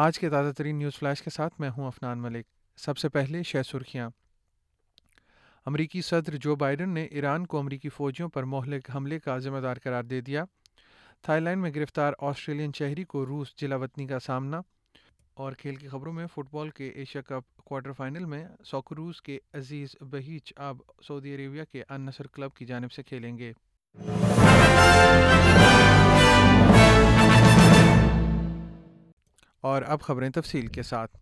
آج کے تازہ ترین نیوز فلیش کے ساتھ میں ہوں افنان ملک۔ سب سے پہلے شہ سرخیاں۔ امریکی صدر جو بائیڈن نے ایران کو امریکی فوجیوں پر مہلک حملے کا ذمہ دار قرار دے دیا۔ تھائی لینڈ میں گرفتار آسٹریلین شہری کو روس جلا وطنی کا سامنا۔ اور کھیل کی خبروں میں فٹ بال کے ایشیا کپ کوارٹر فائنل میں سوکروز کے عزیز بہیچ اب سعودی عربیہ کے ان نصر کلب کی جانب سے کھیلیں گے۔ اور اب خبریں تفصیل کے ساتھ۔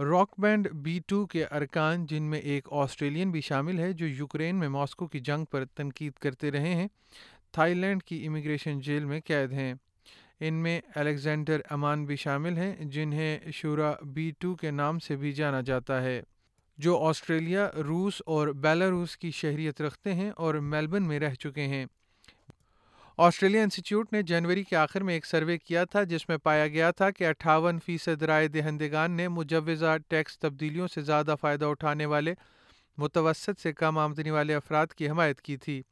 راک بینڈ بی ٹو کے ارکان، جن میں ایک آسٹریلین بھی شامل ہے، جو یوکرین میں ماسکو کی جنگ پر تنقید کرتے رہے ہیں، تھائی لینڈ کی امیگریشن جیل میں قید ہیں۔ ان میں الیگزینڈر امان بھی شامل ہیں، جنہیں شورا بی ٹو کے نام سے بھی جانا جاتا ہے۔ جو آسٹریلیا، روس اور بیلاروس کی شہریت رکھتے ہیں اور میلبن میں رہ چکے ہیں۔ آسٹریلیا انسٹیٹیوٹ نے جنوری کے آخر میں ایک سروے کیا تھا جس میں پایا گیا تھا کہ اٹھاون فیصد رائے دہندگان نے مجوزہ ٹیکس تبدیلیوں سے زیادہ فائدہ اٹھانے والے، متوسط سے کم آمدنی والے افراد کی حمایت کی تھی۔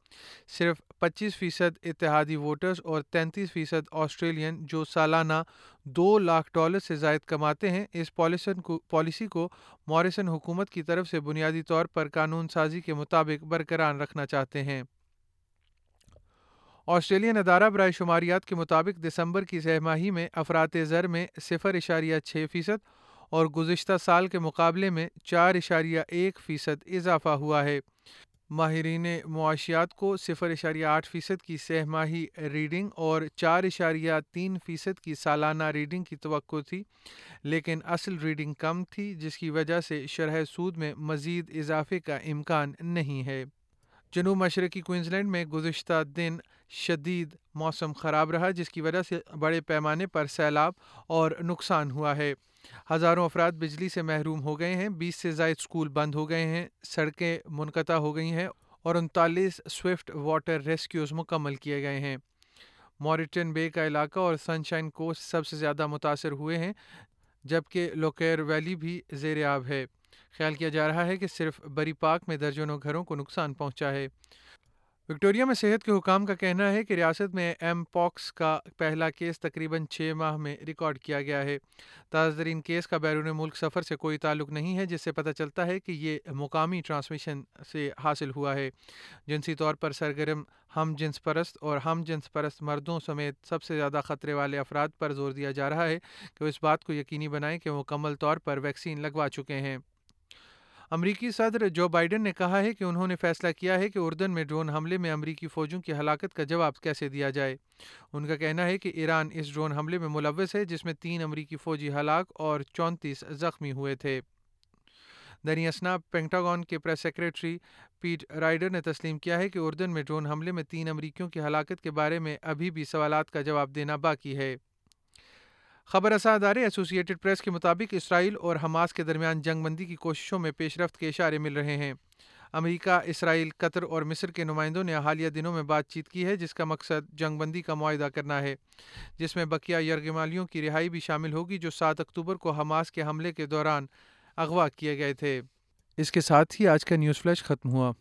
صرف پچیس فیصد اتحادی ووٹرز اور تینتیس فیصد آسٹریلین جو سالانہ دو لاکھ ڈالر سے زائد کماتے ہیں، اس پالیسی کو موریسن حکومت کی طرف سے بنیادی طور پر قانون سازی کے مطابق برقرار رکھنا چاہتے ہیں۔ آسٹریلین ادارہ برائے شماریات کے مطابق دسمبر کی سہ ماہی میں افراد زر میں صفر اشاریہ چھ فیصد اور گزشتہ سال کے مقابلے میں چار اشاریہ ایک فیصد اضافہ ہوا ہے۔ ماہرین معاشیات کو صفر اشاریہ آٹھ فیصد کی سہ ماہی ریڈنگ اور چار اشاریہ تین فیصد کی سالانہ ریڈنگ کی توقع تھی، لیکن اصل ریڈنگ کم تھی، جس کی وجہ سے شرح سود میں مزید اضافے کا امکان نہیں ہے۔ جنوب مشرقی کوئنزلینڈ میں گزشتہ دن شدید موسم خراب رہا، جس کی وجہ سے بڑے پیمانے پر سیلاب اور نقصان ہوا ہے۔ ہزاروں افراد بجلی سے محروم ہو گئے ہیں، بیس سے زائد اسکول بند ہو گئے ہیں، سڑکیں منقطع ہو گئی ہیں اور انتالیس سوئفٹ واٹر ریسکیوز مکمل کیے گئے ہیں۔ موریٹن بے کا علاقہ اور سنشائن کوسٹ سب سے زیادہ متاثر ہوئے ہیں، جبکہ لوکیر ویلی بھی زیر آب ہے۔ خیال کیا جا رہا ہے کہ صرف بری پاک میں درجنوں گھروں کو نقصان پہنچا ہے۔ وکٹوریا میں صحت کے حکام کا کہنا ہے کہ ریاست میں ایم پاکس کا پہلا کیس تقریباً چھ ماہ میں ریکارڈ کیا گیا ہے۔ تازہ ترین کیس کا بیرون ملک سفر سے کوئی تعلق نہیں ہے، جس سے پتہ چلتا ہے کہ یہ مقامی ٹرانسمیشن سے حاصل ہوا ہے۔ جنسی طور پر سرگرم، ہم جنس پرست اور ہم جنس پرست مردوں سمیت سب سے زیادہ خطرے والے افراد پر زور دیا جا رہا ہے کہ وہ اس بات کو یقینی بنائیں کہ وہ مکمل طور پر ویکسین لگوا چکے ہیں۔ امریکی صدر جو بائیڈن نے کہا ہے کہ انہوں نے فیصلہ کیا ہے کہ اردن میں ڈرون حملے میں امریکی فوجوں کی ہلاکت کا جواب کیسے دیا جائے۔ ان کا کہنا ہے کہ ایران اس ڈرون حملے میں ملوث ہے جس میں تین امریکی فوجی ہلاک اور چونتیس زخمی ہوئے تھے۔ دنی اسنا پینٹاگون کے پریس سیکرٹری پیٹ رائڈر نے تسلیم کیا ہے کہ اردن میں ڈرون حملے میں تین امریکیوں کی ہلاکت کے بارے میں ابھی بھی سوالات کا جواب دینا باقی ہے۔ خبر رساں ادارے ایسوسیٹڈ پریس کے مطابق اسرائیل اور حماس کے درمیان جنگ بندی کی کوششوں میں پیش رفت کے اشارے مل رہے ہیں۔ امریکہ، اسرائیل، قطر اور مصر کے نمائندوں نے حالیہ دنوں میں بات چیت کی ہے، جس کا مقصد جنگ بندی کا معاہدہ کرنا ہے، جس میں بقیہ یرغمالیوں کی رہائی بھی شامل ہوگی جو سات اکتوبر کو حماس کے حملے کے دوران اغوا کیے گئے تھے۔ اس کے ساتھ ہی آج کا نیوز فلیش ختم ہوا۔